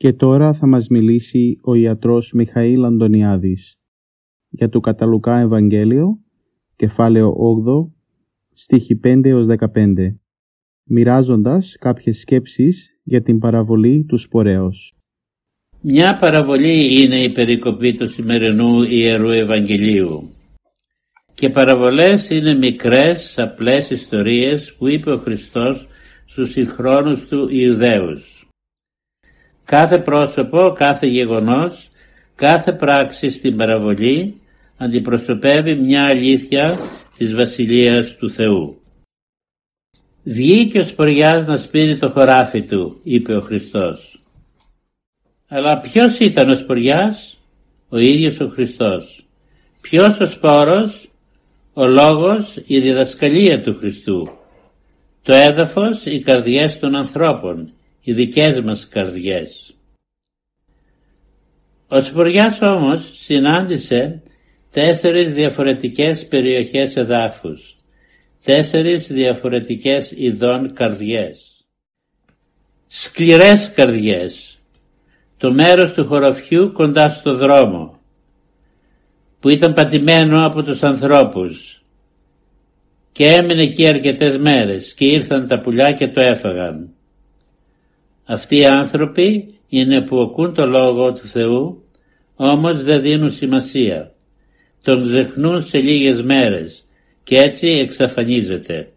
Και τώρα θα μας μιλήσει ο ιατρός Μιχαήλ Αντωνιάδης για το Καταλουκά Ευαγγέλιο, κεφάλαιο 8, στίχη 5 έως 15, μοιράζοντας κάποιες σκέψεις για την παραβολή του σπορέως. Μια παραβολή είναι η περικοπή του σημερινού Ιερού Ευαγγελίου και παραβολές είναι μικρές απλές ιστορίες που είπε ο Χριστός στους συγχρόνους του Ιουδαίους. Κάθε πρόσωπο, κάθε γεγονός, κάθε πράξη στην παραβολή αντιπροσωπεύει μια αλήθεια της Βασιλείας του Θεού. Βγήκε ο Σποριάς να σπείρει το χωράφι του, είπε ο Χριστός. Αλλά ποιος ήταν ο Σποριάς; Ο ίδιος ο Χριστός. Ποιος ο σπόρος; Ο λόγος, η διδασκαλία του Χριστού. Το έδαφος, οι καρδιές των ανθρώπων, οι δικές μας καρδιές. Ο Σπουριάς όμως συνάντησε τέσσερις διαφορετικές περιοχές εδάφους, τέσσερις διαφορετικές ειδών καρδιές. Σκληρές καρδιές, το μέρος του χωραφιού κοντά στο δρόμο, που ήταν πατημένο από τους ανθρώπους και έμεινε εκεί αρκετές μέρες και ήρθαν τα πουλιά και το έφαγαν. Αυτοί οι άνθρωποι είναι που ακούν το Λόγο του Θεού, όμως δεν δίνουν σημασία. Τον ξεχνούν σε λίγες μέρες και έτσι εξαφανίζεται.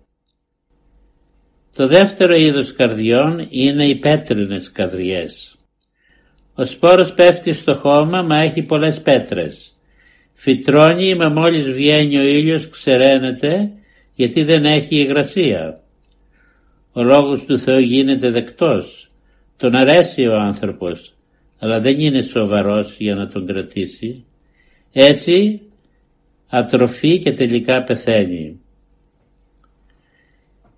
Το δεύτερο είδος καρδιών είναι οι πέτρινες καρδιές. Ο σπόρος πέφτει στο χώμα μα έχει πολλές πέτρες. Φυτρώνει μα μόλις βγαίνει ο ήλιος ξεραίνεται γιατί δεν έχει υγρασία. Ο λόγος του Θεού γίνεται δεκτός τον αρέσει ο άνθρωπος, αλλά δεν είναι σοβαρός για να τον κρατήσει. Έτσι ατροφεί και τελικά πεθαίνει.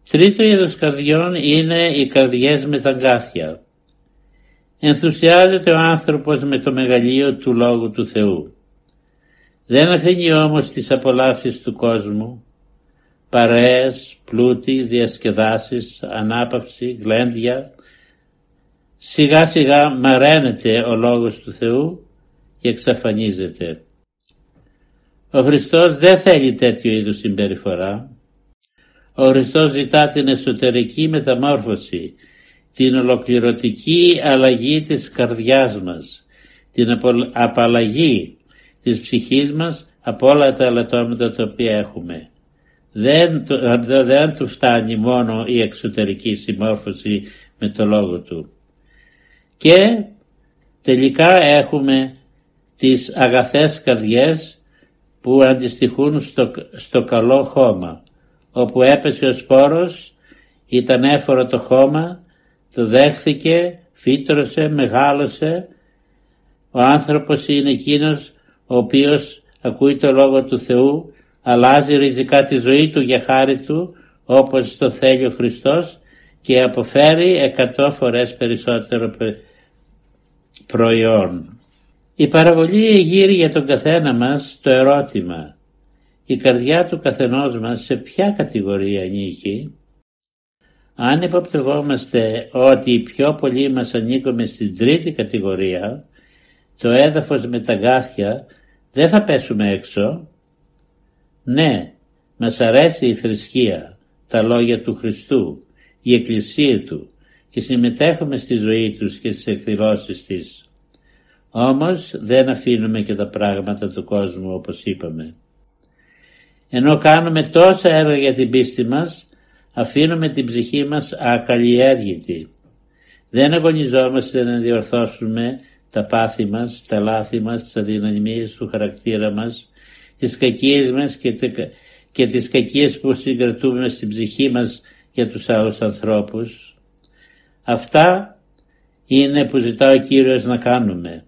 Τρίτο είδος καρδιών είναι οι καρδιές με τα γκάθια. Ενθουσιάζεται ο άνθρωπος με το μεγαλείο του Λόγου του Θεού. Δεν αφήνει όμως τις απολαύσεις του κόσμου, παρέες, πλούτη, διασκεδάσεις, ανάπαυση, γλέντια, Σιγά σιγά μαραίνεται ο Λόγος του Θεού και εξαφανίζεται. Ο Χριστός δεν θέλει τέτοιο είδους συμπεριφορά. Ο Χριστός ζητά την εσωτερική μεταμόρφωση, την ολοκληρωτική αλλαγή της καρδιάς μας, την απαλλαγή της ψυχής μας από όλα τα αλατώματα τα οποία έχουμε. Δεν, δεν του φτάνει μόνο η εξωτερική συμμόρφωση με το Λόγο Του και τελικά έχουμε τις αγαθές καρδιές που αντιστοιχούν στο, στο καλό χώμα. Όπου έπεσε ο σπόρος ήταν έφορο το χώμα το δέχθηκε, φύτρωσε, μεγάλωσε. Ο άνθρωπος είναι εκείνος ο οποίος ακούει το Λόγο του Θεού αλλάζει ριζικά τη ζωή του για χάρη του όπως το θέλει ο Χριστός και αποφέρει εκατό φορές περισσότερο προϊόν. Η παραβολή γύρει για τον καθένα μας το ερώτημα η καρδιά του καθενός μας σε ποια κατηγορία ανήκει; Αν υποπτευόμαστε ότι οι πιο πολλοί μας ανήκουμε στην τρίτη κατηγορία, το έδαφος με τα γάθια, δεν θα πέσουμε έξω. Ναι, μας αρέσει η θρησκεία, τα λόγια του Χριστού, η εκκλησία του και συμμετέχουμε στη ζωή τους και στις εκδηλώσεις της. Όμως δεν αφήνουμε και τα πράγματα του κόσμου όπως είπαμε. Ενώ κάνουμε τόσα έργα για την πίστη μας, αφήνουμε την ψυχή μας ακαλλιέργητη. Δεν αγωνιζόμαστε να διορθώσουμε τα πάθη μας, τα λάθη μας, τις αδυναμίες του χαρακτήρα μας, τις κακίες μας και, και τις κακίες που συγκρατούμε στην ψυχή μας για τους άλλους ανθρώπους. Αυτά είναι που ζητά ο Κύριος να κάνουμε.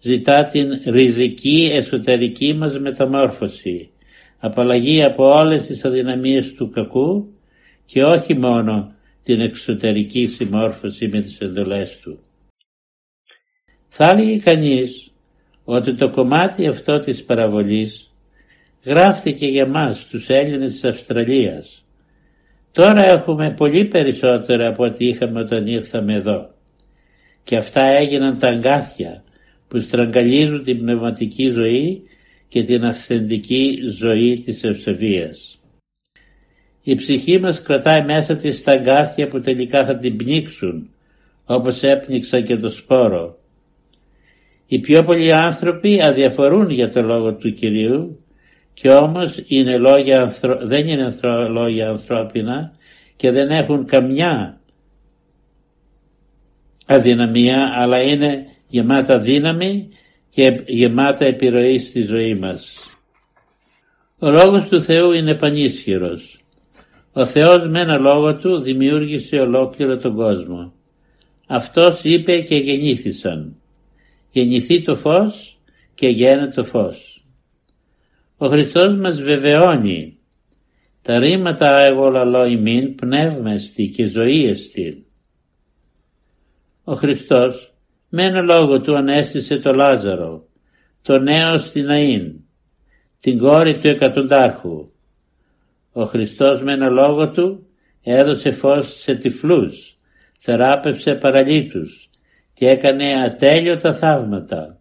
Ζητά την ριζική εσωτερική μας μεταμόρφωση, απαλλαγή από όλες τις αδυναμίες του κακού και όχι μόνο την εξωτερική συμμόρφωση με τις εντολές του. Θα έλεγε κανείς ότι το κομμάτι αυτό της παραβολής γράφτηκε για μας τους Έλληνες της Αυστραλίας. Τώρα έχουμε πολύ περισσότερα από ό,τι είχαμε όταν ήρθαμε εδώ. Και αυτά έγιναν τα αγκάθια που στραγγαλίζουν την πνευματική ζωή και την αυθεντική ζωή της ευσεβίας. Η ψυχή μας κρατάει μέσα της τα αγκάθια που τελικά θα την πνίξουν όπως έπνιξαν και το σπόρο. Οι πιο πολλοί άνθρωποι αδιαφορούν για το λόγο του Κυρίου και όμως είναι λόγια, δεν είναι λόγια ανθρώπινα και δεν έχουν καμιά αδυναμία αλλά είναι γεμάτα δύναμη και γεμάτα επιρροή στη ζωή μας. Ο λόγος του Θεού είναι πανίσχυρος. Ο Θεός με ένα λόγο του δημιούργησε ολόκληρο τον κόσμο. Αυτός είπε και γεννήθησαν. Γεννηθεί το φως και γένε το φως. Ο Χριστός μας βεβαιώνει τα ρήματα εγώ λαλώ ημίν πνεύμα εστί και ζωή εστί. Ο Χριστός με ένα λόγο του ανέστησε το Λάζαρο, το νέο στην Αΐν, την κόρη του εκατοντάρχου. Ο Χριστός με ένα λόγο του έδωσε φως σε τυφλούς, θεράπευσε παραλίτους και έκανε ατέλειωτα θαύματα.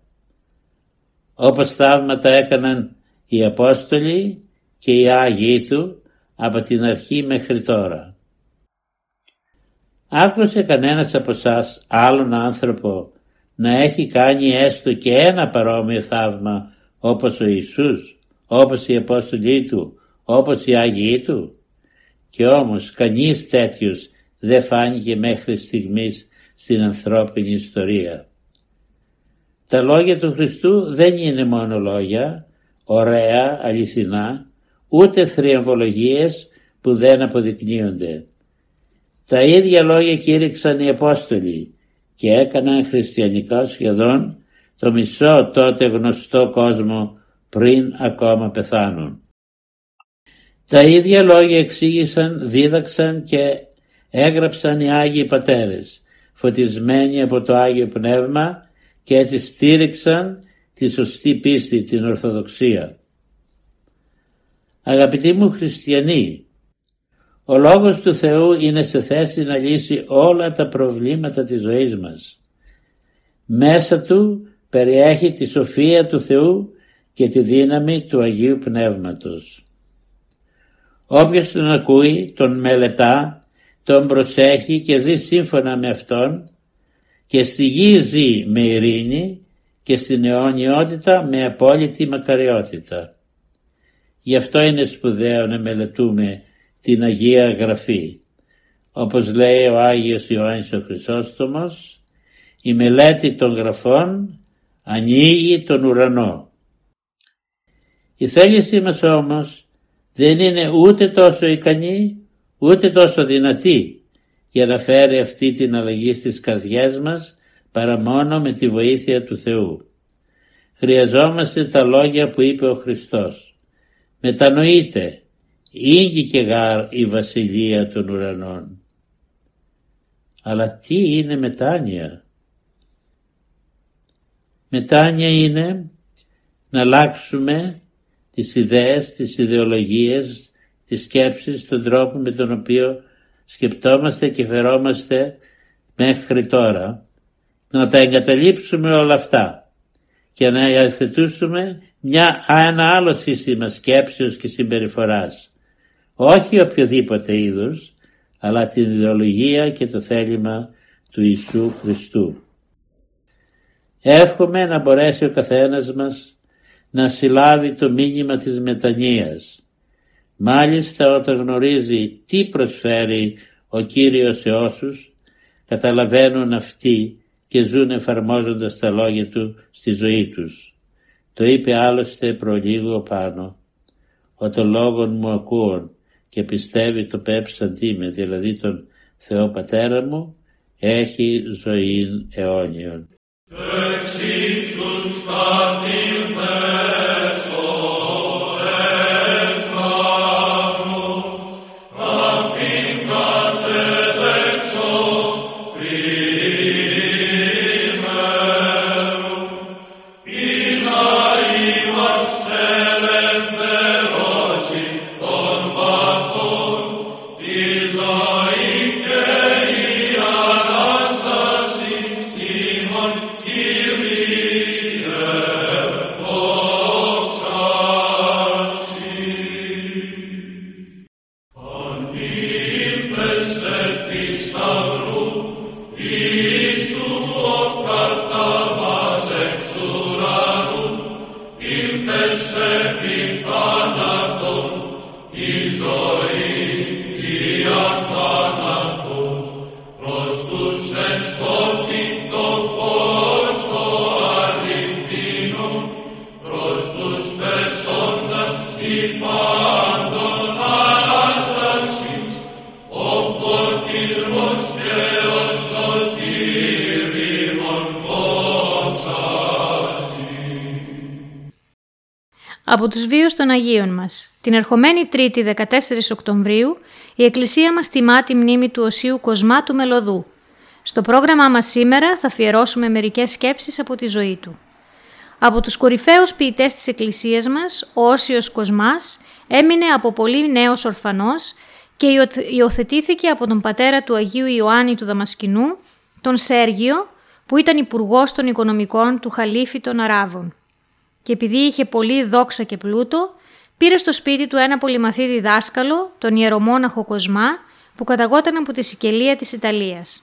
Όπως θαύματα έκαναν οι Απόστολοι και οι Άγιοι του από την αρχή μέχρι τώρα. Άκουσε κανένας από εσάς άλλον άνθρωπο να έχει κάνει έστω και ένα παρόμοιο θαύμα όπως ο Ιησούς, όπως οι Απόστολοι Του, όπως οι Άγιοι Του. Και όμως κανείς τέτοιος δεν φάνηκε μέχρι στιγμής στην ανθρώπινη ιστορία. Τα λόγια του Χριστού δεν είναι μόνο λόγια, ωραία, αληθινά, ούτε θριαμβολογίες που δεν αποδεικνύονται. Τα ίδια λόγια κήρυξαν οι Απόστολοι και έκαναν χριστιανικά σχεδόν το μισό τότε γνωστό κόσμο πριν ακόμα πεθάνουν. Τα ίδια λόγια εξήγησαν, δίδαξαν και έγραψαν οι Άγιοι Πατέρες, φωτισμένοι από το Άγιο Πνεύμα και έτσι στήριξαν τη σωστή πίστη, την Ορθοδοξία. Αγαπητοί μου χριστιανοί, ο Λόγος του Θεού είναι σε θέση να λύσει όλα τα προβλήματα της ζωής μας. Μέσα του περιέχει τη σοφία του Θεού και τη δύναμη του Αγίου Πνεύματος. Όποιος τον ακούει, τον μελετά, τον προσέχει και ζει σύμφωνα με Αυτόν και στη γη ζει με ειρήνη και στην αιωνιότητα με απόλυτη μακαριότητα. Γι' αυτό είναι σπουδαίο να μελετούμε την Αγία Γραφή. Όπως λέει ο Άγιος Ιωάννης ο Χρυσόστομος, η μελέτη των γραφών ανοίγει τον ουρανό. Η θέλησή μας όμως δεν είναι ούτε τόσο ικανή ούτε τόσο δυνατή για να φέρει αυτή την αλλαγή στις καρδιές μας παρά μόνο με τη βοήθεια του Θεού. Χρειαζόμαστε τα λόγια που είπε ο Χριστός. Μετανοείτε, ήγηκε γάρ η βασιλεία των ουρανών. Αλλά τι είναι μετάνοια; Μετάνοια είναι να αλλάξουμε τις ιδέες, τις ιδεολογίες, τις σκέψεις, τον τρόπο με τον οποίο σκεπτόμαστε και φερόμαστε μέχρι τώρα, να τα εγκαταλείψουμε όλα αυτά και να υιοθετήσουμε μια, ένα άλλο σύστημα σκέψεως και συμπεριφοράς όχι οποιοδήποτε είδους, αλλά την ιδεολογία και το θέλημα του Ιησού Χριστού. Εύχομαι να μπορέσει ο καθένας μας να συλλάβει το μήνυμα της μετανοίας. Μάλιστα όταν γνωρίζει τι προσφέρει ο Κύριος σε όσους, καταλαβαίνουν αυτοί και ζουν εφαρμόζοντας τα λόγια του στη ζωή τους. Το είπε άλλωστε προλίγο πάνω. «Ο το λόγον μου ακούων και πιστεύει το πέψαντί με, δηλαδή τον Θεό Πατέρα μου, έχει ζωή αιώνιον. Από τους βίους των Αγίων μας. Την ερχομένη 3η 14 Οκτωβρίου η Εκκλησία μας τιμά τη μνήμη του Οσίου Κοσμά του Μελωδού. Στο πρόγραμμά μας σήμερα θα αφιερώσουμε μερικές σκέψεις από τη ζωή του. Από τους κορυφαίους ποιητές της Εκκλησίας μας, ο Όσιος Κοσμάς έμεινε από πολύ νέος ορφανός και υιοθετήθηκε από τον πατέρα του Αγίου Ιωάννη του Δαμασκηνού, τον Σέργιο, που ήταν υπουργός των οικονομικών του Χαλίφη των Αράβων και επειδή είχε πολύ δόξα και πλούτο, πήρε στο σπίτι του ένα πολυμαθή διδάσκαλο, τον ιερομόναχο Κοσμά, που καταγόταν από τη Σικελία της Ιταλίας.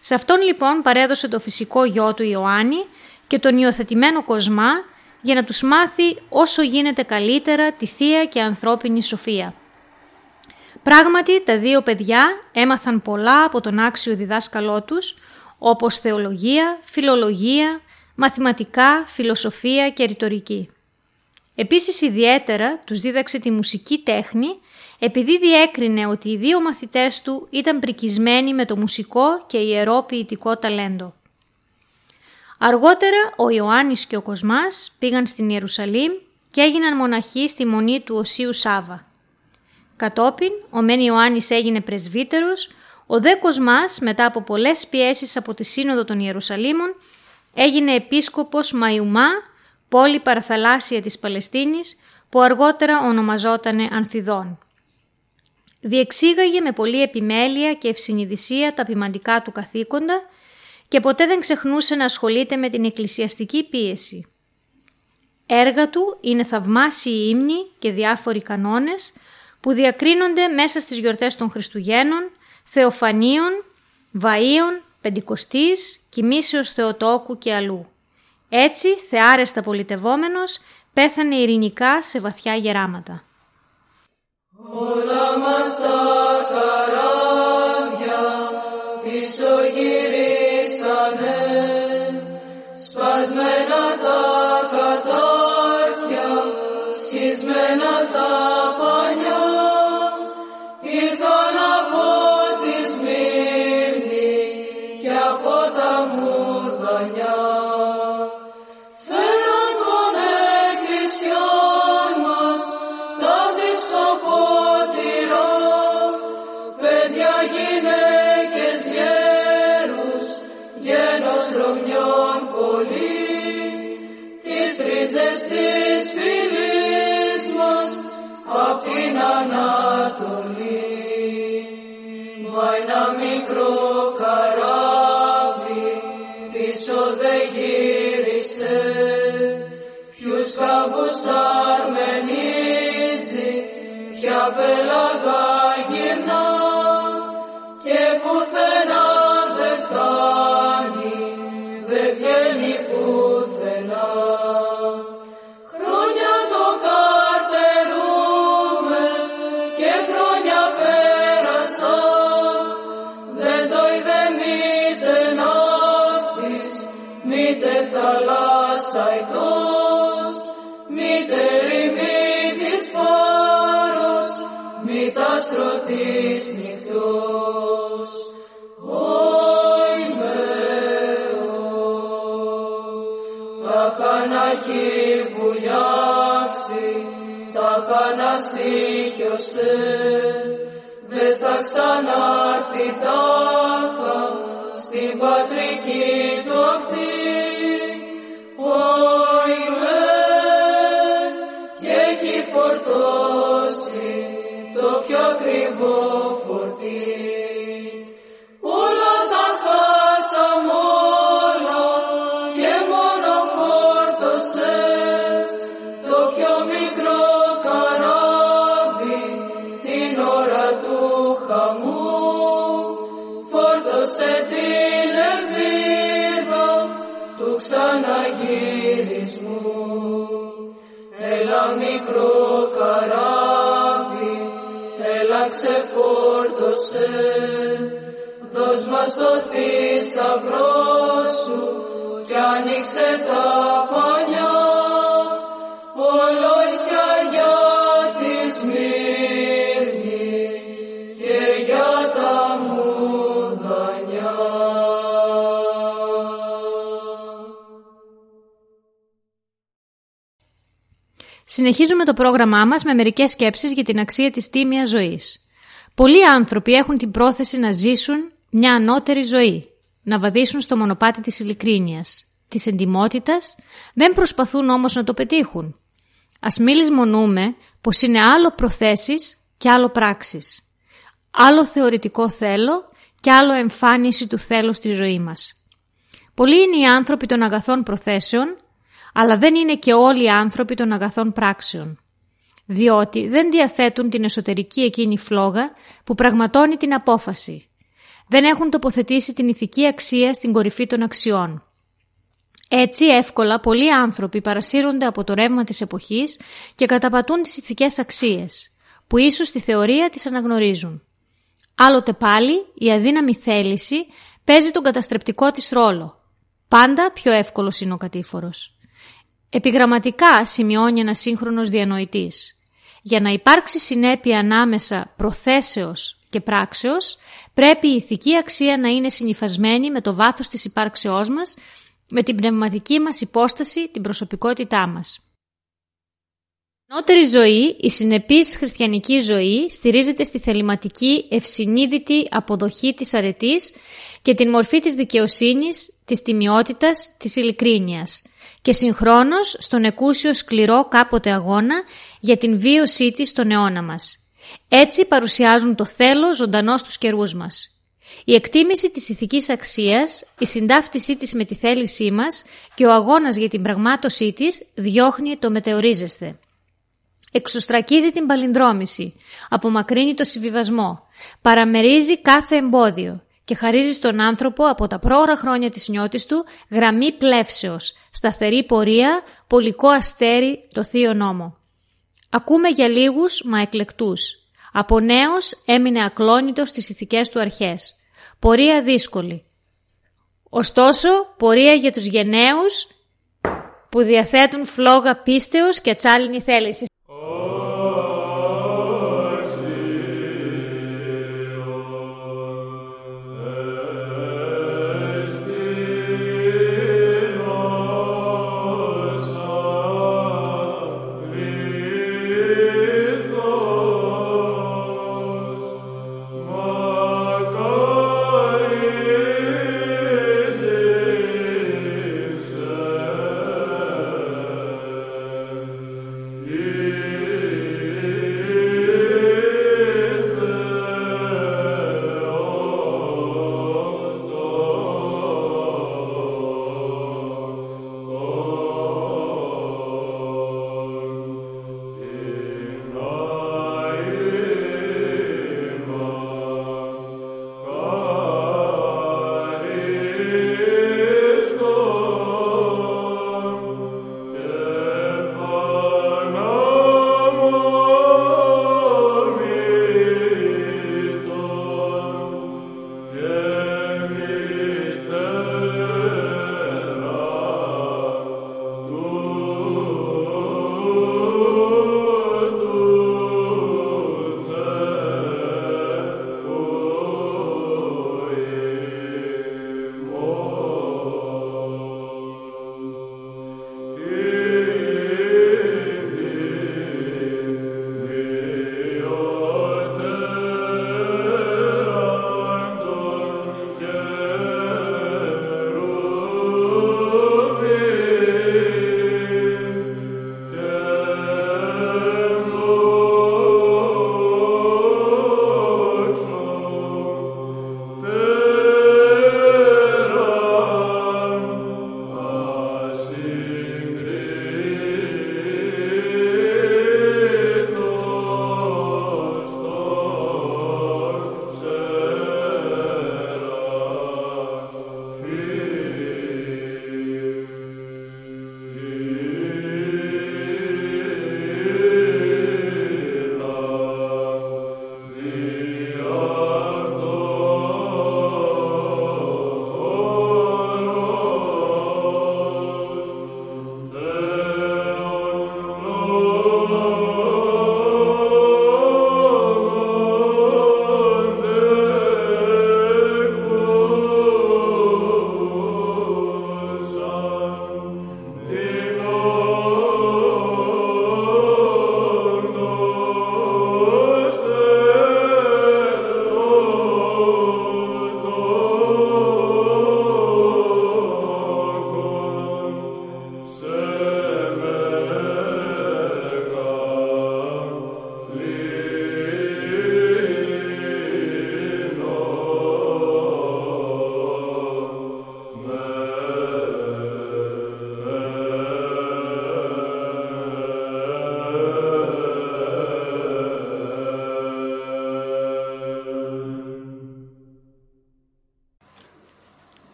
Σε αυτόν λοιπόν παρέδωσε το φυσικό γιο του Ιωάννη και τον υιοθετημένο Κοσμά για να τους μάθει όσο γίνεται καλύτερα τη θεία και ανθρώπινη σοφία. Πράγματι τα δύο παιδιά έμαθαν πολλά από τον άξιο διδάσκαλό τους, όπως θεολογία, φιλολογία, μαθηματικά, φιλοσοφία και ρητορική. Επίσης ιδιαίτερα τους δίδαξε τη μουσική τέχνη επειδή διέκρινε ότι οι δύο μαθητές του ήταν πρικισμένοι με το μουσικό και ιερό ποιητικό ταλέντο. Αργότερα ο Ιωάννης και ο Κοσμάς πήγαν στην Ιερουσαλήμ και έγιναν μοναχοί στη μονή του Οσίου Σάβα. Κατόπιν, ο Μεν Ιωάννης έγινε πρεσβύτερος, ο δε Κοσμάς μετά από πολλές πιέσεις από τη Σύνοδο των Ιερουσαλήμων Έγινε επίσκοπος Μαϊουμά, πόλη παραθαλάσσια της Παλαιστίνης, που αργότερα ονομαζότανε Ανθιδών. Διεξήγαγε με πολλή επιμέλεια και ευσυνειδησία τα ποιμαντικά του καθήκοντα και ποτέ δεν ξεχνούσε να ασχολείται με την εκκλησιαστική πίεση. Έργα του είναι θαυμάσιοι ύμνοι και διάφοροι κανόνες που διακρίνονται μέσα στις γιορτές των Χριστουγέννων, Θεοφανίων, Βαΐων, Πεντηκοστής, Κοιμήσεως Θεοτόκου και αλλού. Έτσι, θεάρεστα πολιτευόμενος, πέθανε ειρηνικά σε βαθιά γεράματα. Όλα μας τα πελαγά γυρνά και πουθενά χαναστήχιωσε, δεν θα ξανάρθει τάχα στην πατρική του αυτή. Δώσ' μας το θησαυρό σου κι άνοιξε τα πανιά, ολόσια για τη Σμύρνη και για τα μουδανιά. Συνεχίζουμε το πρόγραμμά μας με μερικές σκέψεις για την αξία της τίμιας ζωής. Πολλοί άνθρωποι έχουν την πρόθεση να ζήσουν μια ανώτερη ζωή, να βαδίσουν στο μονοπάτι της ειλικρίνειας, της εντιμότητας, δεν προσπαθούν όμως να το πετύχουν. Ας μην λησμονούμε πως είναι άλλο προθέσεις και άλλο πράξεις. Άλλο θεωρητικό θέλω και άλλο εμφάνιση του θέλους στη ζωή μας. Πολλοί είναι οι άνθρωποι των αγαθών προθέσεων, αλλά δεν είναι και όλοι οι άνθρωποι των αγαθών πράξεων. Διότι δεν διαθέτουν την εσωτερική εκείνη φλόγα που πραγματώνει την απόφαση. Δεν έχουν τοποθετήσει την ηθική αξία στην κορυφή των αξιών. Έτσι εύκολα πολλοί άνθρωποι παρασύρονται από το ρεύμα της εποχής και καταπατούν τις ηθικές αξίες, που ίσως στη θεωρία τις αναγνωρίζουν. Άλλοτε πάλι η αδύναμη θέληση παίζει τον καταστρεπτικό της ρόλο. Πάντα πιο εύκολος είναι ο κατήφορος. Επιγραμματικά σημειώνει ένας σύγχρονος διανοητής. Για να υπάρξει συνέπεια ανάμεσα προθέσεως και πράξεως, πρέπει η ηθική αξία να είναι συνυφασμένη με το βάθος της υπάρξεώς μας, με την πνευματική μας υπόσταση, την προσωπικότητά μας. Η νότερη ζωή, η συνεπής χριστιανική ζωή, στηρίζεται στη θεληματική, ευσυνείδητη αποδοχή της αρετής και την μορφή της δικαιοσύνης, της τιμιότητας, της ειλικρίνειας και συγχρόνως στον εκούσιο σκληρό κάποτε αγώνα για την βίωσή της στον αιώνα μας. Έτσι παρουσιάζουν το θέλω ζωντανός στους καιρούς μας. Η εκτίμηση της ηθικής αξίας, η συντάφτισή της με τη θέλησή μας και ο αγώνας για την πραγμάτωσή της διώχνει το μετεωρίζεσθε. Εξωστρακίζει την παλινδρόμηση, απομακρύνει το συμβιβασμό, παραμερίζει κάθε εμπόδιο και χαρίζει στον άνθρωπο από τα πρόωρα χρόνια της νιώτης του γραμμή πλεύσεως, σταθερή πορεία, πολικό αστέρι, το θείο νόμο. Ακούμε για λίγους μα εκλεκτούς. Από νέος έμεινε ακλόνητος στις ηθικές του αρχές. Πορεία δύσκολη. Ωστόσο, πορεία για τους γενναίους που διαθέτουν φλόγα πίστεως και ατσάλινη θέληση.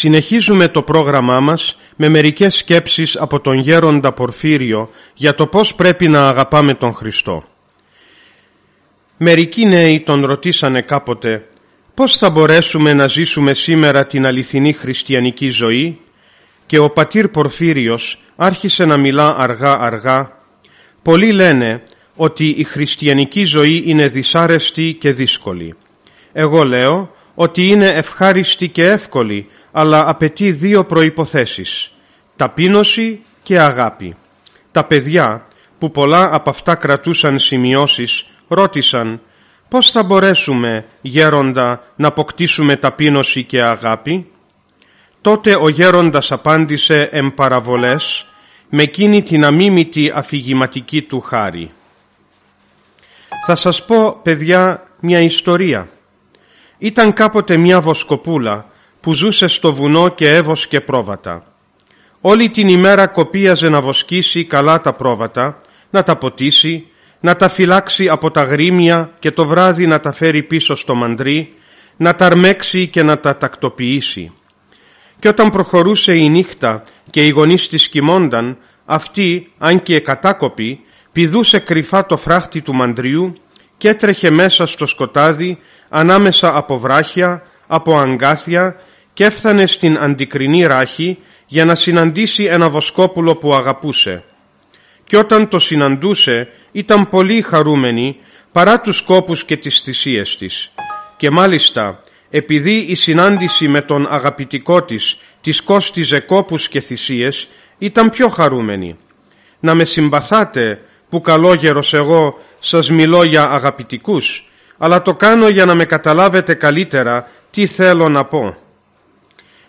Συνεχίζουμε το πρόγραμμά μας με μερικές σκέψεις από τον γέροντα Πορφύριο για το πώς πρέπει να αγαπάμε τον Χριστό. Μερικοί νέοι τον ρωτήσανε κάποτε πώς θα μπορέσουμε να ζήσουμε σήμερα την αληθινή χριστιανική ζωή; Και ο πατήρ Πορφύριος άρχισε να μιλά αργά αργά. Πολλοί λένε ότι η χριστιανική ζωή είναι δυσάρεστη και δύσκολη. Εγώ λέω ότι είναι ευχάριστη και εύκολη, αλλά απαιτεί δύο προϋποθέσεις, ταπείνωση και αγάπη. Τα παιδιά, που πολλά από αυτά κρατούσαν σημειώσεις, ρώτησαν πώς θα μπορέσουμε, γέροντα, να αποκτήσουμε ταπείνωση και αγάπη; Τότε ο γέροντας απάντησε εμπαραβολές με εκείνη την αμίμητη αφηγηματική του χάρη. Θα σας πω, παιδιά, μια ιστορία. Ήταν κάποτε μια βοσκοπούλα που ζούσε στο βουνό και έβοσκε πρόβατα. Όλη την ημέρα κοπίαζε να βοσκήσει καλά τα πρόβατα, να τα ποτίσει, να τα φυλάξει από τα γρήμια και το βράδυ να τα φέρει πίσω στο μαντρί, να τα αρμέξει και να τα τακτοποιήσει. Και όταν προχωρούσε η νύχτα και οι γονείς της κοιμόνταν, αυτή, αν και κατάκοπη, πηδούσε κρυφά το φράχτη του μαντριού και έτρεχε μέσα στο σκοτάδι ανάμεσα από βράχια, από αγκάθια και έφτανε στην αντικρινή ράχη για να συναντήσει ένα βοσκόπουλο που αγαπούσε. Και όταν το συναντούσε ήταν πολύ χαρούμενη παρά τους κόπους και τις θυσίες της. Και μάλιστα επειδή η συνάντηση με τον αγαπητικό της της κόστιζε κόπους και θυσίες ήταν πιο χαρούμενη. Να με συμπαθάτε που καλόγερος εγώ σας μιλώ για αγαπητικούς, αλλά το κάνω για να με καταλάβετε καλύτερα τι θέλω να πω.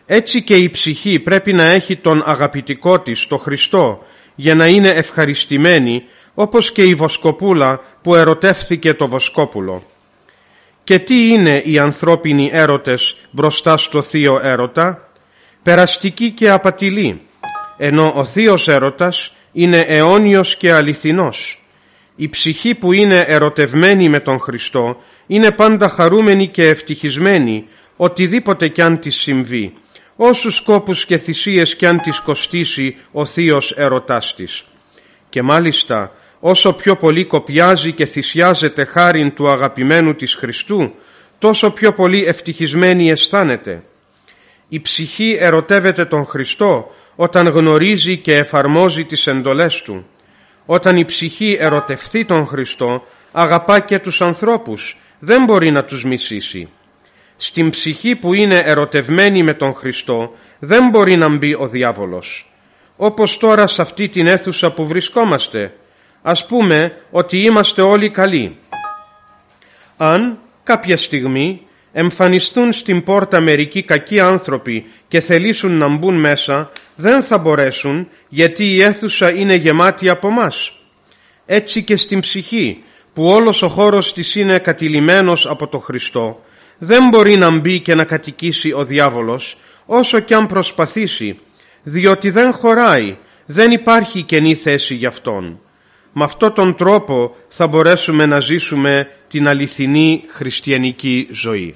Έτσι και η ψυχή πρέπει να έχει τον αγαπητικό της, το Χριστό, για να είναι ευχαριστημένη, όπως και η βοσκοπούλα που ερωτεύθηκε το βοσκόπουλο. Και τι είναι οι ανθρώπινοι έρωτες μπροστά στο θείο έρωτα, περαστική και απατηλή, ενώ ο θείος έρωτας είναι αιώνιος και αληθινός. Η ψυχή που είναι ερωτευμένη με τον Χριστό είναι πάντα χαρούμενη και ευτυχισμένη οτιδήποτε κι αν της συμβεί, όσους σκόπους και θυσίες κι αν της κοστίσει ο θείος ερωτάς της. Και μάλιστα όσο πιο πολύ κοπιάζει και θυσιάζεται χάριν του αγαπημένου της Χριστού, τόσο πιο πολύ ευτυχισμένη αισθάνεται. Η ψυχή ερωτεύεται τον Χριστό όταν γνωρίζει και εφαρμόζει τις εντολές Του. Όταν η ψυχή ερωτευθεί τον Χριστό, αγαπά και τους ανθρώπους, δεν μπορεί να τους μισήσει. Στην ψυχή που είναι ερωτευμένη με τον Χριστό, δεν μπορεί να μπει ο διάβολος. Όπως τώρα σε αυτή την αίθουσα που βρισκόμαστε, ας πούμε ότι είμαστε όλοι καλοί. Αν κάποια στιγμή εμφανιστούν στην πόρτα μερικοί κακοί άνθρωποι και θελήσουν να μπουν μέσα, δεν θα μπορέσουν γιατί η αίθουσα είναι γεμάτη από μας. Έτσι και στην ψυχή που όλος ο χώρος της είναι κατηλημένος από το Χριστό, δεν μπορεί να μπει και να κατοικήσει ο διάβολος όσο κι αν προσπαθήσει, διότι δεν χωράει, δεν υπάρχει καινή θέση για αυτόν. Με αυτόν τον τρόπο θα μπορέσουμε να ζήσουμε την αληθινή χριστιανική ζωή.